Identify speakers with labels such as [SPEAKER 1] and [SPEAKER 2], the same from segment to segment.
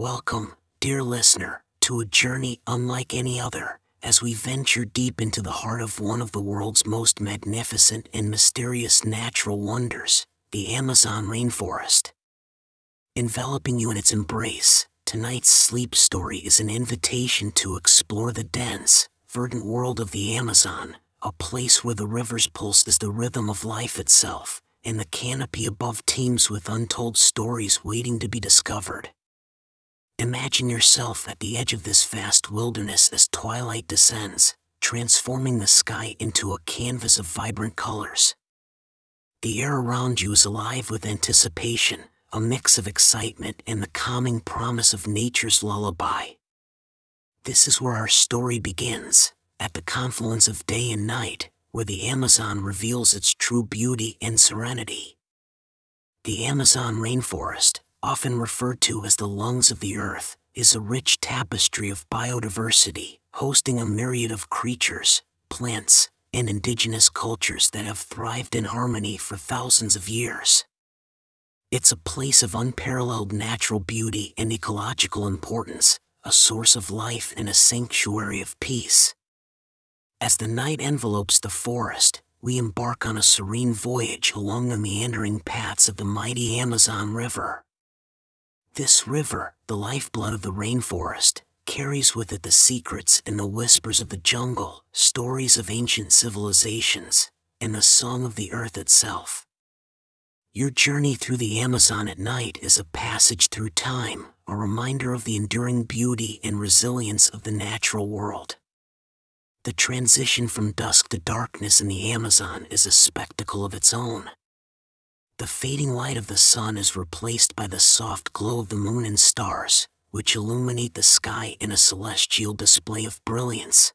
[SPEAKER 1] Welcome, dear listener, to a journey unlike any other, as we venture deep into the heart of one of the world's most magnificent and mysterious natural wonders, the Amazon rainforest. Enveloping you in its embrace, tonight's sleep story is an invitation to explore the dense, verdant world of the Amazon, a place where the river's pulse is the rhythm of life itself, and the canopy above teems with untold stories waiting to be discovered. Imagine yourself at the edge of this vast wilderness as twilight descends, transforming the sky into a canvas of vibrant colors. The air around you is alive with anticipation, a mix of excitement and the calming promise of nature's lullaby. This is where our story begins, at the confluence of day and night, where the Amazon reveals its true beauty and serenity. The Amazon rainforest, often referred to as the lungs of the earth, is a rich tapestry of biodiversity, hosting a myriad of creatures, plants, and indigenous cultures that have thrived in harmony for thousands of years. It's a place of unparalleled natural beauty and ecological importance, a source of life and a sanctuary of peace. As the night envelopes the forest, we embark on a serene voyage along the meandering paths of the mighty Amazon River. This river, the lifeblood of the rainforest, carries with it the secrets and the whispers of the jungle, stories of ancient civilizations, and the song of the earth itself. Your journey through the Amazon at night is a passage through time, a reminder of the enduring beauty and resilience of the natural world. The transition from dusk to darkness in the Amazon is a spectacle of its own. The fading light of the sun is replaced by the soft glow of the moon and stars, which illuminate the sky in a celestial display of brilliance.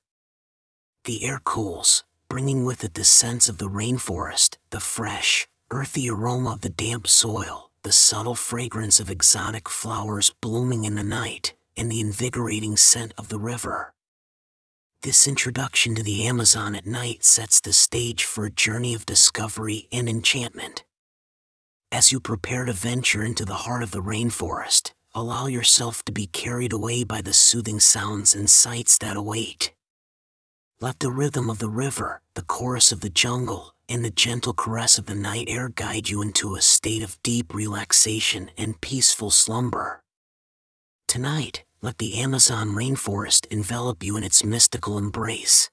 [SPEAKER 1] The air cools, bringing with it the scents of the rainforest, the fresh, earthy aroma of the damp soil, the subtle fragrance of exotic flowers blooming in the night, and the invigorating scent of the river. This introduction to the Amazon at night sets the stage for a journey of discovery and enchantment. As you prepare to venture into the heart of the rainforest, allow yourself to be carried away by the soothing sounds and sights that await. Let the rhythm of the river, the chorus of the jungle, and the gentle caress of the night air guide you into a state of deep relaxation and peaceful slumber. Tonight, let the Amazon rainforest envelop you in its mystical embrace.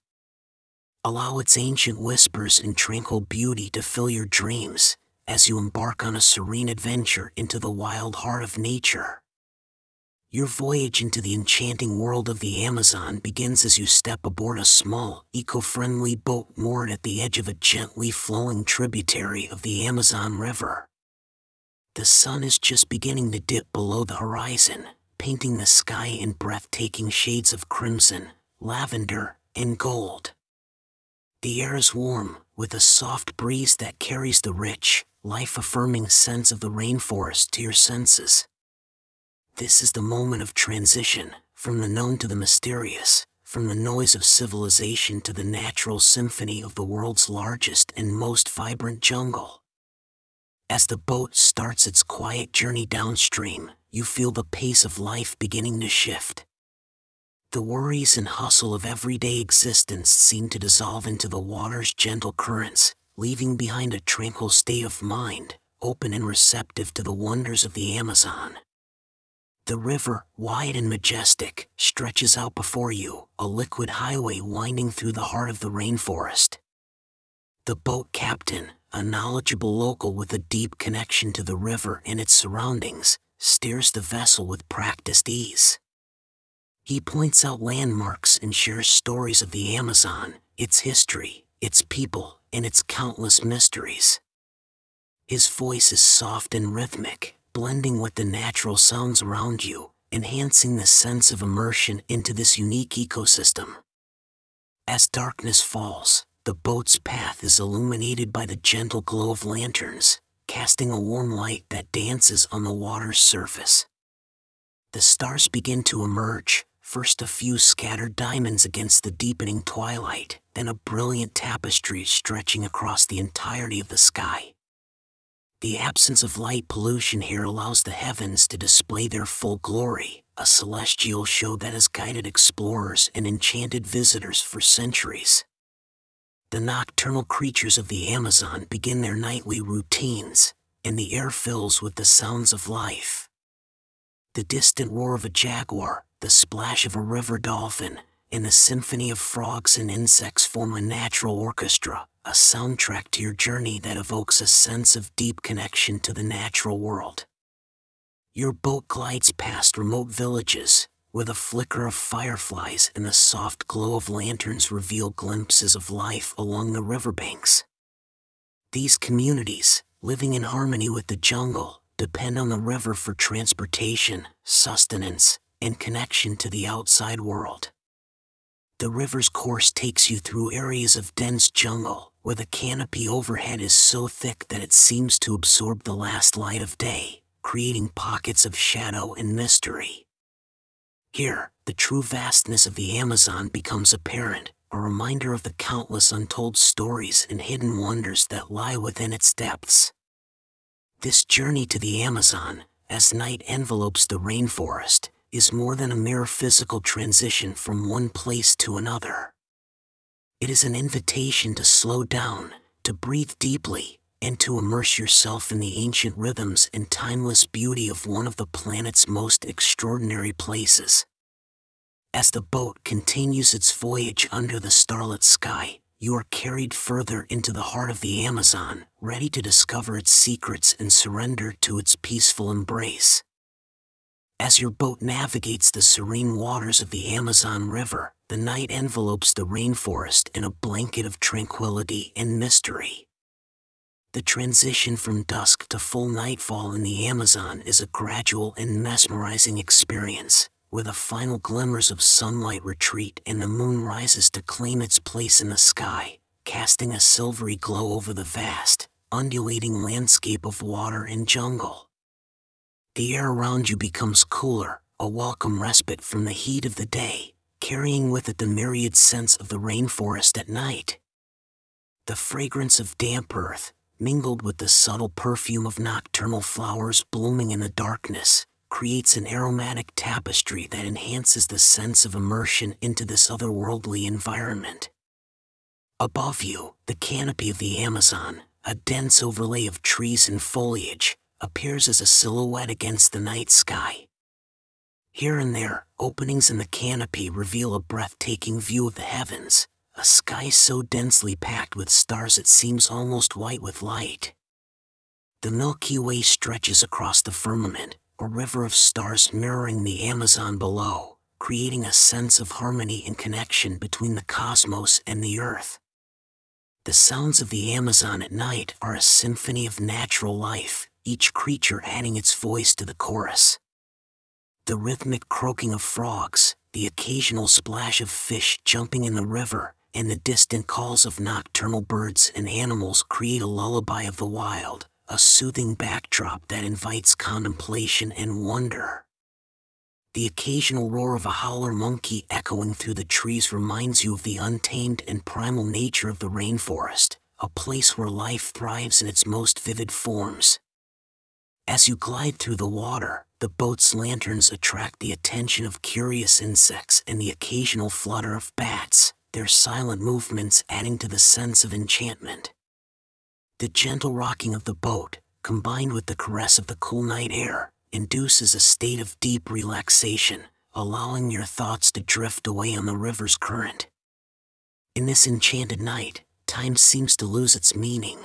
[SPEAKER 1] Allow its ancient whispers and tranquil beauty to fill your dreams, as you embark on a serene adventure into the wild heart of nature. Your voyage into the enchanting world of the Amazon begins as you step aboard a small, eco friendly boat moored at the edge of a gently flowing tributary of the Amazon River. The sun is just beginning to dip below the horizon, painting the sky in breathtaking shades of crimson, lavender, and gold. The air is warm, with a soft breeze that carries the rich, life affirming scents of the rainforest to your senses. This is the moment of transition from the known to the mysterious, from the noise of civilization to the natural symphony of the world's largest and most vibrant jungle. As the boat starts its quiet journey downstream, you feel the pace of life beginning to shift. The worries and hustle of everyday existence seem to dissolve into the water's gentle currents, leaving behind a tranquil state of mind, open and receptive to the wonders of the Amazon. The river, wide and majestic, stretches out before you, a liquid highway winding through the heart of the rainforest. The boat captain, a knowledgeable local with a deep connection to the river and its surroundings, steers the vessel with practiced ease. He points out landmarks and shares stories of the Amazon, its history, its people, and its countless mysteries. His voice is soft and rhythmic, blending with the natural sounds around you, enhancing the sense of immersion into this unique ecosystem. As darkness falls, the boat's path is illuminated by the gentle glow of lanterns, casting a warm light that dances on the water's surface. The stars begin to emerge, first a few scattered diamonds against the deepening twilight, then a brilliant tapestry stretching across the entirety of the sky. The absence of light pollution here allows the heavens to display their full glory, a celestial show that has guided explorers and enchanted visitors for centuries. The nocturnal creatures of the Amazon begin their nightly routines, and the air fills with the sounds of life. The distant roar of a jaguar, the splash of a river dolphin, and the symphony of frogs and insects form a natural orchestra, a soundtrack to your journey that evokes a sense of deep connection to the natural world. Your boat glides past remote villages, where the flicker of fireflies and the soft glow of lanterns reveal glimpses of life along the riverbanks. These communities, living in harmony with the jungle, depend on the river for transportation, sustenance, and connection to the outside world. The river's course takes you through areas of dense jungle, where the canopy overhead is so thick that it seems to absorb the last light of day, creating pockets of shadow and mystery. Here, the true vastness of the Amazon becomes apparent, a reminder of the countless untold stories and hidden wonders that lie within its depths. This journey to the Amazon, as night envelopes the rainforest, is more than a mere physical transition from one place to another. It is an invitation to slow down, to breathe deeply, and to immerse yourself in the ancient rhythms and timeless beauty of one of the planet's most extraordinary places. As the boat continues its voyage under the starlit sky, you are carried further into the heart of the Amazon, ready to discover its secrets and surrender to its peaceful embrace. As your boat navigates the serene waters of the Amazon River, the night envelopes the rainforest in a blanket of tranquility and mystery. The transition from dusk to full nightfall in the Amazon is a gradual and mesmerizing experience, where the final glimmers of sunlight retreat and the moon rises to claim its place in the sky, casting a silvery glow over the vast, undulating landscape of water and jungle. The air around you becomes cooler, a welcome respite from the heat of the day, carrying with it the myriad scents of the rainforest at night. The fragrance of damp earth, mingled with the subtle perfume of nocturnal flowers blooming in the darkness, creates an aromatic tapestry that enhances the sense of immersion into this otherworldly environment. Above you, the canopy of the Amazon, a dense overlay of trees and foliage, appears as a silhouette against the night sky. Here and there, openings in the canopy reveal a breathtaking view of the heavens, a sky so densely packed with stars it seems almost white with light. The Milky Way stretches across the firmament, a river of stars mirroring the Amazon below, creating a sense of harmony and connection between the cosmos and the earth. The sounds of the Amazon at night are a symphony of natural life, each creature adding its voice to the chorus. The rhythmic croaking of frogs, the occasional splash of fish jumping in the river, and the distant calls of nocturnal birds and animals create a lullaby of the wild, a soothing backdrop that invites contemplation and wonder. The occasional roar of a howler monkey echoing through the trees reminds you of the untamed and primal nature of the rainforest, a place where life thrives in its most vivid forms. As you glide through the water, the boat's lanterns attract the attention of curious insects and the occasional flutter of bats, their silent movements adding to the sense of enchantment. The gentle rocking of the boat, combined with the caress of the cool night air, induces a state of deep relaxation, allowing your thoughts to drift away on the river's current. In this enchanted night, time seems to lose its meaning,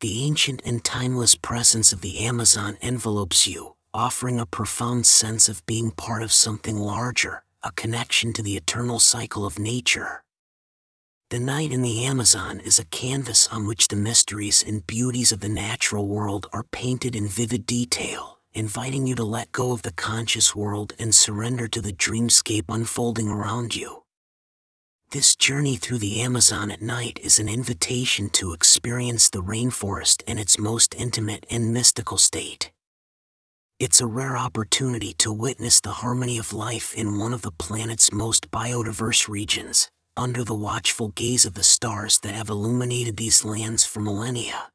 [SPEAKER 1] the ancient and timeless presence of the Amazon envelopes you, offering a profound sense of being part of something larger, a connection to the eternal cycle of nature. The night in the Amazon is a canvas on which the mysteries and beauties of the natural world are painted in vivid detail, inviting you to let go of the conscious world and surrender to the dreamscape unfolding around you. This journey through the Amazon at night is an invitation to experience the rainforest in its most intimate and mystical state. It's a rare opportunity to witness the harmony of life in one of the planet's most biodiverse regions, under the watchful gaze of the stars that have illuminated these lands for millennia.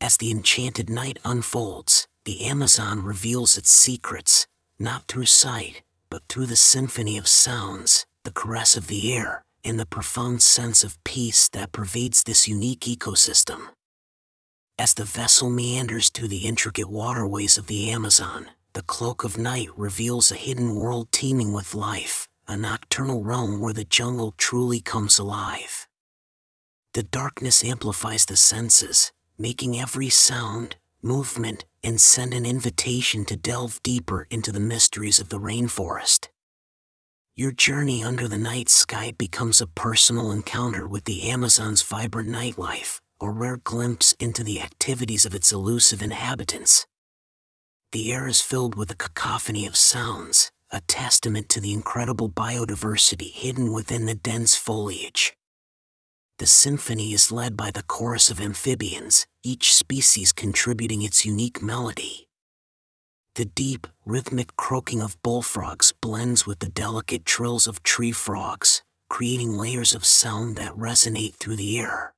[SPEAKER 1] As the enchanted night unfolds, the Amazon reveals its secrets, not through sight, but through the symphony of sounds, the caress of the air, and the profound sense of peace that pervades this unique ecosystem. As the vessel meanders through the intricate waterways of the Amazon, the cloak of night reveals a hidden world teeming with life, a nocturnal realm where the jungle truly comes alive. The darkness amplifies the senses, making every sound, movement, and scent an invitation to delve deeper into the mysteries of the rainforest. Your journey under the night sky becomes a personal encounter with the Amazon's vibrant nightlife, a rare glimpse into the activities of its elusive inhabitants. The air is filled with a cacophony of sounds, a testament to the incredible biodiversity hidden within the dense foliage. The symphony is led by the chorus of amphibians, each species contributing its unique melody. The deep, rhythmic croaking of bullfrogs blends with the delicate trills of tree frogs, creating layers of sound that resonate through the air.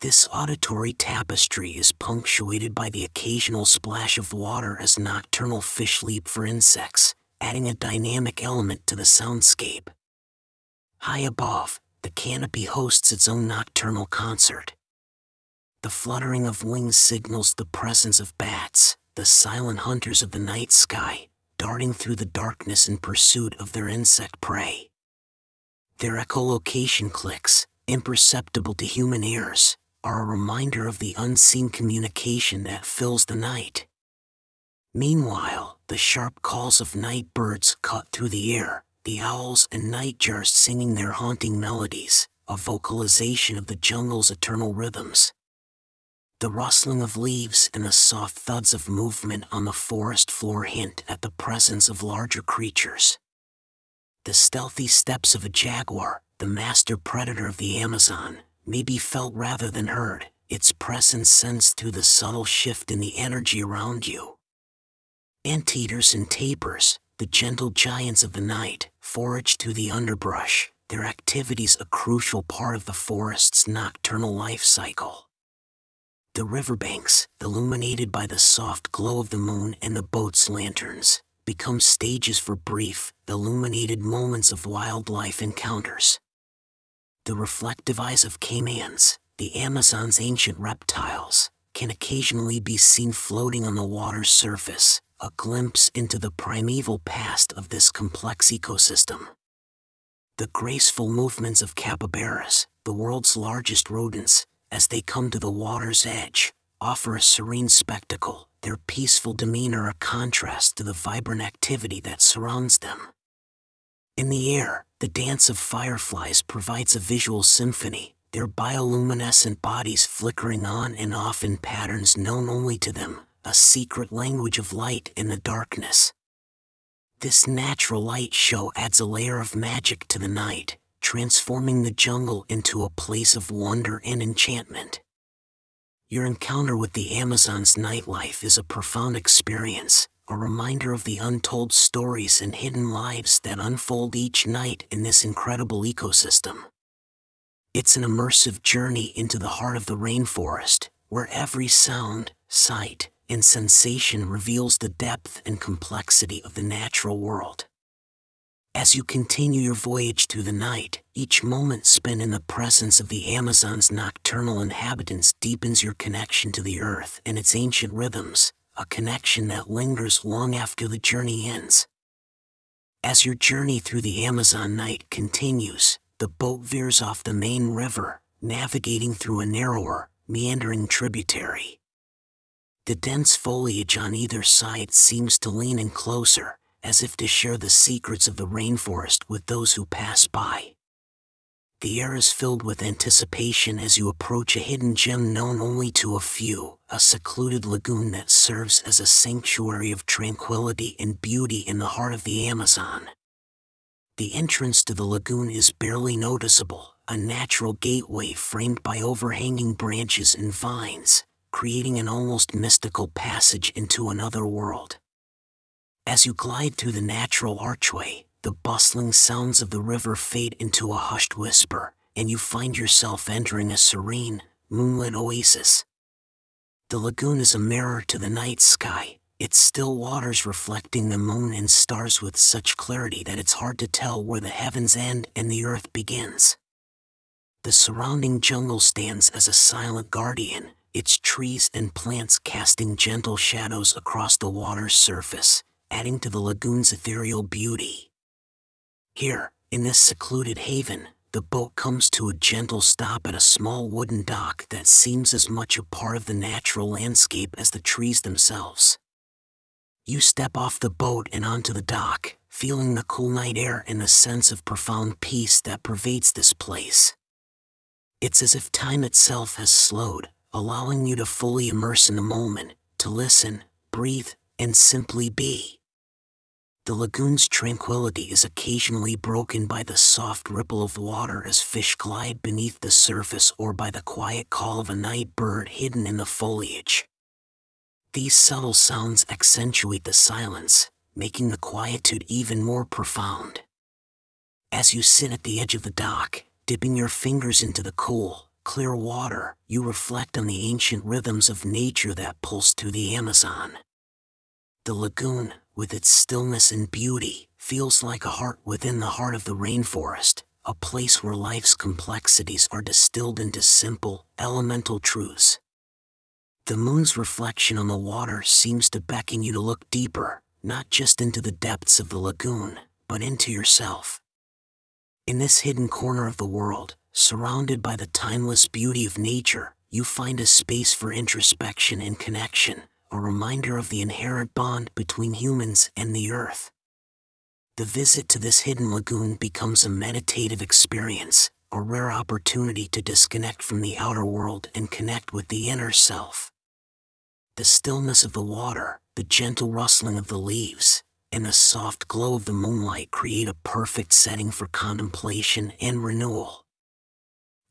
[SPEAKER 1] This auditory tapestry is punctuated by the occasional splash of water as nocturnal fish leap for insects, adding a dynamic element to the soundscape. High above, the canopy hosts its own nocturnal concert. The fluttering of wings signals the presence of bats, the silent hunters of the night sky, darting through the darkness in pursuit of their insect prey. Their echolocation clicks, imperceptible to human ears, are a reminder of the unseen communication that fills the night. Meanwhile, the sharp calls of night birds cut through the air, the owls and nightjars singing their haunting melodies, a vocalization of the jungle's eternal rhythms. The rustling of leaves and the soft thuds of movement on the forest floor hint at the presence of larger creatures. The stealthy steps of a jaguar, the master predator of the Amazon, may be felt rather than heard, its presence sensed through the subtle shift in the energy around you. Anteaters and tapirs, the gentle giants of the night, forage through the underbrush, their activities a crucial part of the forest's nocturnal life cycle. The riverbanks, illuminated by the soft glow of the moon and the boat's lanterns, become stages for brief, illuminated moments of wildlife encounters the reflective eyes of caimans, the Amazon's ancient reptiles, can occasionally be seen floating on the water's surface, a glimpse into the primeval past of this complex ecosystem. The graceful movements of capybaras, the world's largest rodents, as they come to the water's edge, offer a serene spectacle, their peaceful demeanor a contrast to the vibrant activity that surrounds them. In the air, the dance of fireflies provides a visual symphony, their bioluminescent bodies flickering on and off in patterns known only to them, a secret language of light in the darkness. This natural light show adds a layer of magic to the night, transforming the jungle into a place of wonder and enchantment. Your encounter with the Amazon's nightlife is a profound experience, a reminder of the untold stories and hidden lives that unfold each night in this incredible ecosystem. It's an immersive journey into the heart of the rainforest, where every sound, sight, and sensation reveals the depth and complexity of the natural world. As you continue your voyage through the night, each moment spent in the presence of the Amazon's nocturnal inhabitants deepens your connection to the earth and its ancient rhythms, a connection that lingers long after the journey ends. As your journey through the Amazon night continues, the boat veers off the main river, navigating through a narrower, meandering tributary. The dense foliage on either side seems to lean in closer, as if to share the secrets of the rainforest with those who pass by. The air is filled with anticipation as you approach a hidden gem known only to a few, a secluded lagoon that serves as a sanctuary of tranquility and beauty in the heart of the Amazon. The entrance to the lagoon is barely noticeable, a natural gateway framed by overhanging branches and vines, creating an almost mystical passage into another world. As you glide through the natural archway, the bustling sounds of the river fade into a hushed whisper, and you find yourself entering a serene, moonlit oasis. The lagoon is a mirror to the night sky, its still waters reflecting the moon and stars with such clarity that it's hard to tell where the heavens end and the earth begins. The surrounding jungle stands as a silent guardian, its trees and plants casting gentle shadows across the water's surface, adding to the lagoon's ethereal beauty. Here, in this secluded haven, the boat comes to a gentle stop at a small wooden dock that seems as much a part of the natural landscape as the trees themselves. You step off the boat and onto the dock, feeling the cool night air and the sense of profound peace that pervades this place. It's as if time itself has slowed, allowing you to fully immerse in the moment, to listen, breathe, and simply be. The lagoon's tranquility is occasionally broken by the soft ripple of water as fish glide beneath the surface or by the quiet call of a night bird hidden in the foliage. These subtle sounds accentuate the silence, making the quietude even more profound. As you sit at the edge of the dock, dipping your fingers into the cool, clear water, you reflect on the ancient rhythms of nature that pulse through the Amazon. The lagoon, with its stillness and beauty, feels like a heart within the heart of the rainforest, a place where life's complexities are distilled into simple, elemental truths. The moon's reflection on the water seems to beckon you to look deeper, not just into the depths of the lagoon, but into yourself. In this hidden corner of the world, surrounded by the timeless beauty of nature, you find a space for introspection and connection, a reminder of the inherent bond between humans and the earth. The visit to this hidden lagoon becomes a meditative experience, a rare opportunity to disconnect from the outer world and connect with the inner self. The stillness of the water, the gentle rustling of the leaves, and the soft glow of the moonlight create a perfect setting for contemplation and renewal.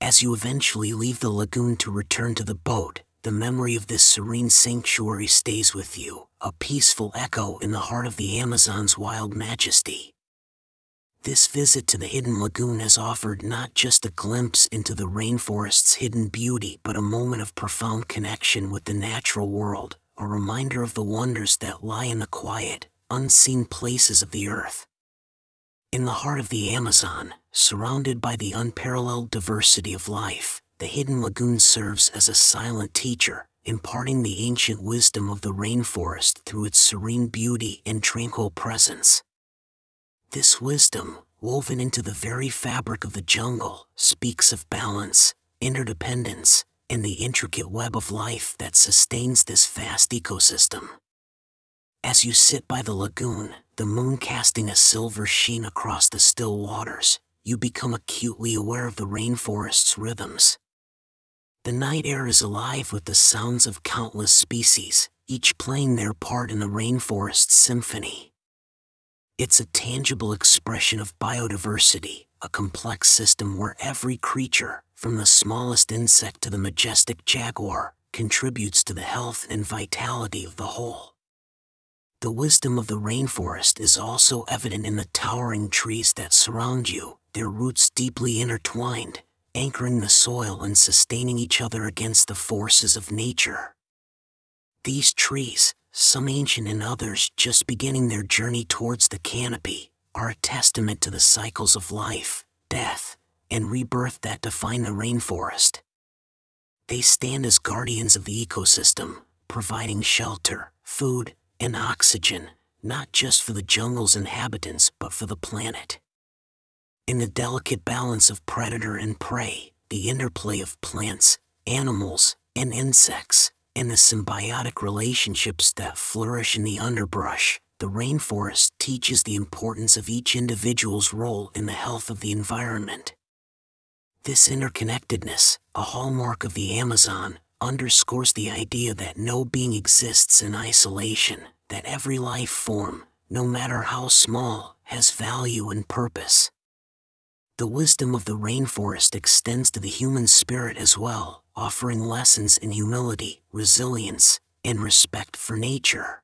[SPEAKER 1] As you eventually leave the lagoon to return to the boat, the memory of this serene sanctuary stays with you, a peaceful echo in the heart of the Amazon's wild majesty. This visit to the hidden lagoon has offered not just a glimpse into the rainforest's hidden beauty but a moment of profound connection with the natural world, a reminder of the wonders that lie in the quiet, unseen places of the earth. In the heart of the Amazon, surrounded by the unparalleled diversity of life, the hidden lagoon serves as a silent teacher, imparting the ancient wisdom of the rainforest through its serene beauty and tranquil presence. This wisdom, woven into the very fabric of the jungle, speaks of balance, interdependence, and the intricate web of life that sustains this vast ecosystem. As you sit by the lagoon, the moon casting a silver sheen across the still waters, you become acutely aware of the rainforest's rhythms. The night air is alive with the sounds of countless species, each playing their part in the rainforest's symphony. It's a tangible expression of biodiversity, a complex system where every creature, from the smallest insect to the majestic jaguar, contributes to the health and vitality of the whole. The wisdom of the rainforest is also evident in the towering trees that surround you, their roots deeply intertwined, anchoring the soil and sustaining each other against the forces of nature. These trees, some ancient and others just beginning their journey towards the canopy, are a testament to the cycles of life, death, and rebirth that define the rainforest. They stand as guardians of the ecosystem, providing shelter, food, and oxygen, not just for the jungle's inhabitants but for the planet. In the delicate balance of predator and prey, the interplay of plants, animals, and insects, and the symbiotic relationships that flourish in the underbrush, the rainforest teaches the importance of each individual's role in the health of the environment. This interconnectedness, a hallmark of the Amazon, underscores the idea that no being exists in isolation, that every life form, no matter how small, has value and purpose. The wisdom of the rainforest extends to the human spirit as well, offering lessons in humility, resilience, and respect for nature.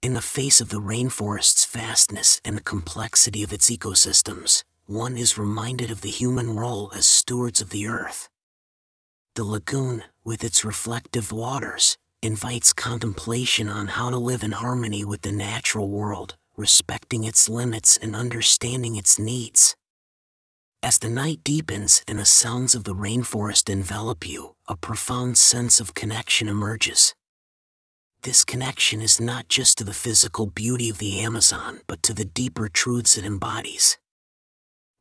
[SPEAKER 1] In the face of the rainforest's vastness and the complexity of its ecosystems, one is reminded of the human role as stewards of the earth. The lagoon, with its reflective waters, invites contemplation on how to live in harmony with the natural world, respecting its limits and understanding its needs. As the night deepens and the sounds of the rainforest envelop you, a profound sense of connection emerges. This connection is not just to the physical beauty of the Amazon, but to the deeper truths it embodies.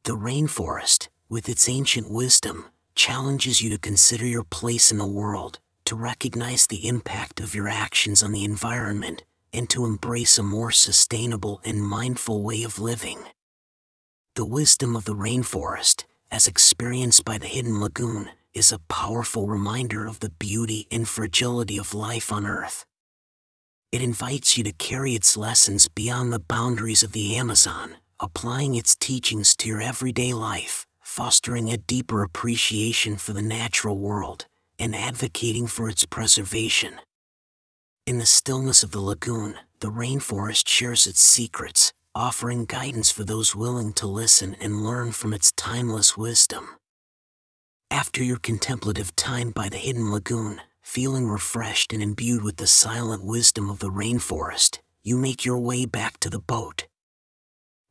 [SPEAKER 1] The rainforest, with its ancient wisdom, challenges you to consider your place in the world, to recognize the impact of your actions on the environment, and to embrace a more sustainable and mindful way of living. The wisdom of the rainforest, as experienced by the hidden lagoon, is a powerful reminder of the beauty and fragility of life on Earth. It invites you to carry its lessons beyond the boundaries of the Amazon, applying its teachings to your everyday life, fostering a deeper appreciation for the natural world, and advocating for its preservation. In the stillness of the lagoon, the rainforest shares its secrets, offering guidance for those willing to listen and learn from its timeless wisdom. After your contemplative time by the hidden lagoon, feeling refreshed and imbued with the silent wisdom of the rainforest, you make your way back to the boat.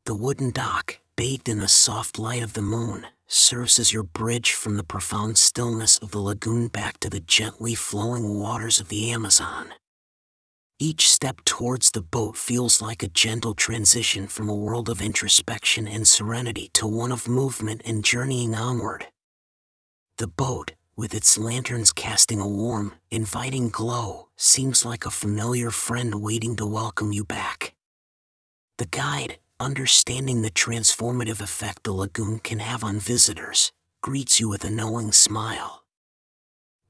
[SPEAKER 1] The wooden dock, bathed in the soft light of the moon, serves as your bridge from the profound stillness of the lagoon back to the gently flowing waters of the Amazon. Each step towards the boat feels like a gentle transition from a world of introspection and serenity to one of movement and journeying onward. The boat, with its lanterns casting a warm, inviting glow, seems like a familiar friend waiting to welcome you back. The guide, understanding the transformative effect the lagoon can have on visitors, greets you with a knowing smile.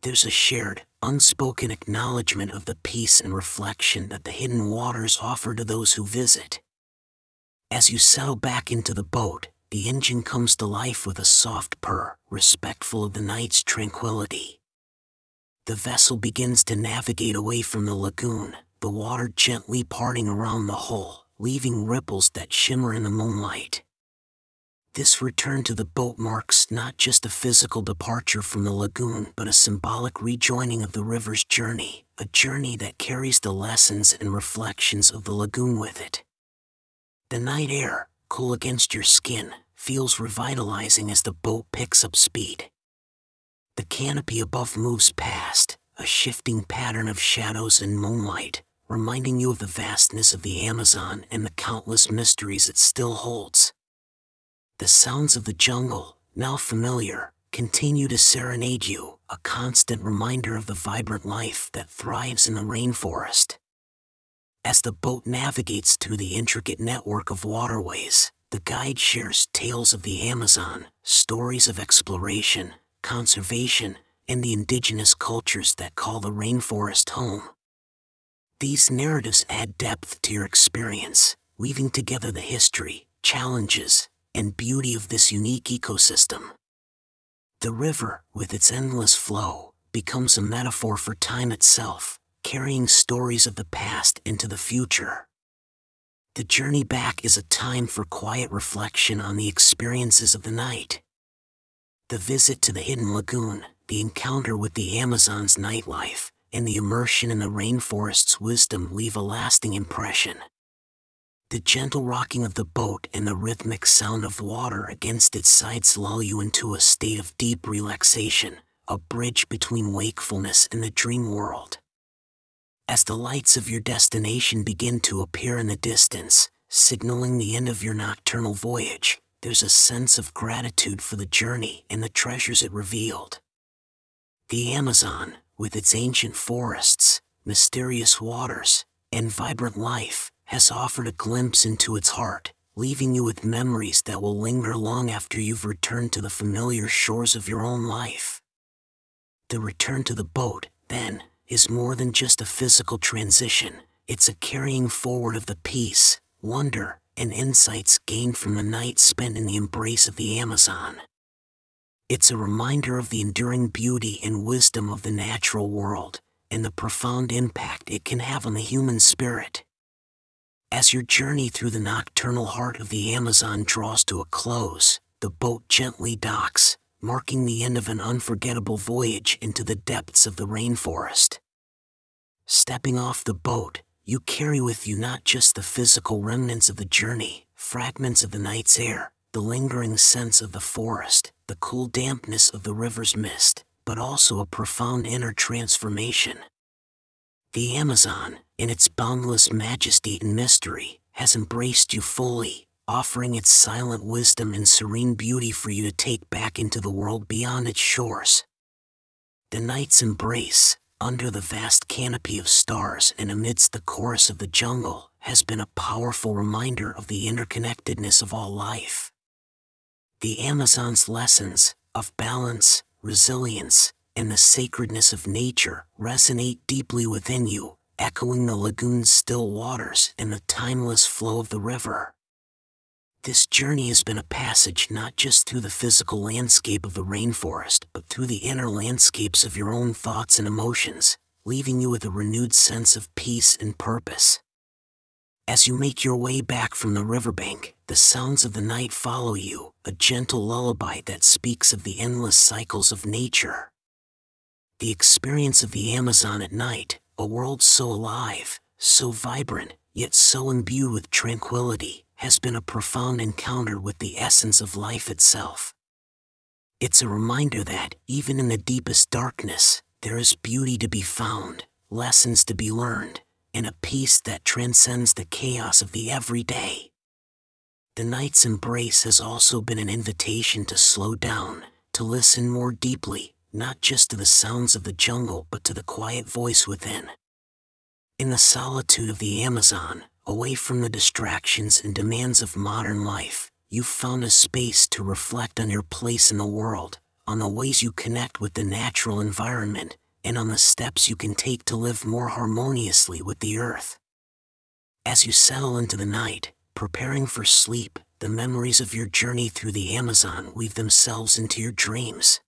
[SPEAKER 1] There's a shared, unspoken acknowledgement of the peace and reflection that the hidden waters offer to those who visit. As you settle back into the boat, the engine comes to life with a soft purr, respectful of the night's tranquility. The vessel begins to navigate away from the lagoon, the water gently parting around the hull, leaving ripples that shimmer in the moonlight. This return to the boat marks not just a physical departure from the lagoon, but a symbolic rejoining of the river's journey, a journey that carries the lessons and reflections of the lagoon with it. The night air, cool against your skin, feels revitalizing as the boat picks up speed. The canopy above moves past, a shifting pattern of shadows and moonlight, reminding you of the vastness of the Amazon and the countless mysteries it still holds. The sounds of the jungle, now familiar, continue to serenade you, a constant reminder of the vibrant life that thrives in the rainforest. As the boat navigates through the intricate network of waterways, the guide shares tales of the Amazon, stories of exploration, conservation, and the indigenous cultures that call the rainforest home. These narratives add depth to your experience, weaving together the history, challenges, and beauty of this unique ecosystem. The river, with its endless flow, becomes a metaphor for time itself, carrying stories of the past into the future. The journey back is a time for quiet reflection on the experiences of the night. The visit to the hidden lagoon, the encounter with the Amazon's nightlife, and the immersion in the rainforest's wisdom leave a lasting impression. The gentle rocking of the boat and the rhythmic sound of water against its sides lull you into a state of deep relaxation, a bridge between wakefulness and the dream world. As the lights of your destination begin to appear in the distance, signaling the end of your nocturnal voyage, there's a sense of gratitude for the journey and the treasures it revealed. The Amazon, with its ancient forests, mysterious waters, and vibrant life, has offered a glimpse into its heart, leaving you with memories that will linger long after you've returned to the familiar shores of your own life. The return to the boat, then, is more than just a physical transition, it's a carrying forward of the peace, wonder, and insights gained from the night spent in the embrace of the Amazon. It's a reminder of the enduring beauty and wisdom of the natural world, and the profound impact it can have on the human spirit. As your journey through the nocturnal heart of the Amazon draws to a close, the boat gently docks, marking the end of an unforgettable voyage into the depths of the rainforest. Stepping off the boat, you carry with you not just the physical remnants of the journey, fragments of the night's air, the lingering scents of the forest, the cool dampness of the river's mist, but also a profound inner transformation. The Amazon, in its boundless majesty and mystery, has embraced you fully, offering its silent wisdom and serene beauty for you to take back into the world beyond its shores. The night's embrace, under the vast canopy of stars and amidst the chorus of the jungle, has been a powerful reminder of the interconnectedness of all life. The Amazon's lessons of balance, resilience, and the sacredness of nature resonate deeply within you, echoing the lagoon's still waters and the timeless flow of the river. This journey has been a passage not just through the physical landscape of the rainforest, but through the inner landscapes of your own thoughts and emotions, leaving you with a renewed sense of peace and purpose. As you make your way back from the riverbank, the sounds of the night follow you, a gentle lullaby that speaks of the endless cycles of nature. The experience of the Amazon at night, a world so alive, so vibrant, yet so imbued with tranquility, has been a profound encounter with the essence of life itself. It's a reminder that, even in the deepest darkness, there is beauty to be found, lessons to be learned, and a peace that transcends the chaos of the everyday. The night's embrace has also been an invitation to slow down, to listen more deeply, not just to the sounds of the jungle but to the quiet voice within. In the solitude of the Amazon, away from the distractions and demands of modern life, you've found a space to reflect on your place in the world, on the ways you connect with the natural environment, and on the steps you can take to live more harmoniously with the earth. As you settle into the night, preparing for sleep, the memories of your journey through the Amazon weave themselves into your dreams.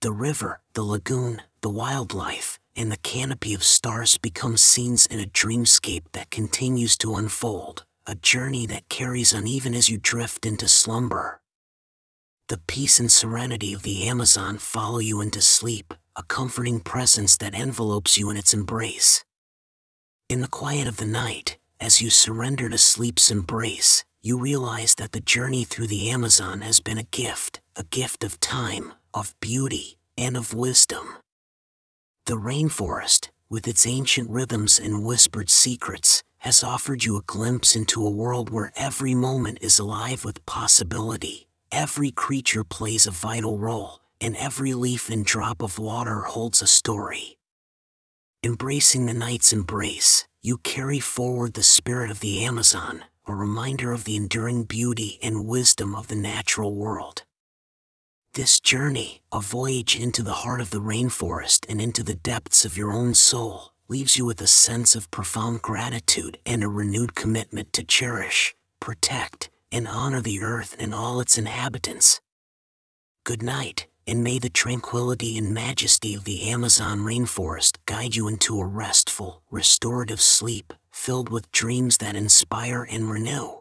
[SPEAKER 1] The river, the lagoon, the wildlife, and the canopy of stars become scenes in a dreamscape that continues to unfold, a journey that carries on even as you drift into slumber. The peace and serenity of the Amazon follow you into sleep, a comforting presence that envelopes you in its embrace. In the quiet of the night, as you surrender to sleep's embrace, you realize that the journey through the Amazon has been a gift, a gift of time, of beauty, and of wisdom. The rainforest, with its ancient rhythms and whispered secrets, has offered you a glimpse into a world where every moment is alive with possibility, every creature plays a vital role, and every leaf and drop of water holds a story. Embracing the night's embrace, you carry forward the spirit of the Amazon, a reminder of the enduring beauty and wisdom of the natural world. This journey, a voyage into the heart of the rainforest and into the depths of your own soul, leaves you with a sense of profound gratitude and a renewed commitment to cherish, protect, and honor the earth and all its inhabitants. Good night, and may the tranquility and majesty of the Amazon rainforest guide you into a restful, restorative sleep filled with dreams that inspire and renew.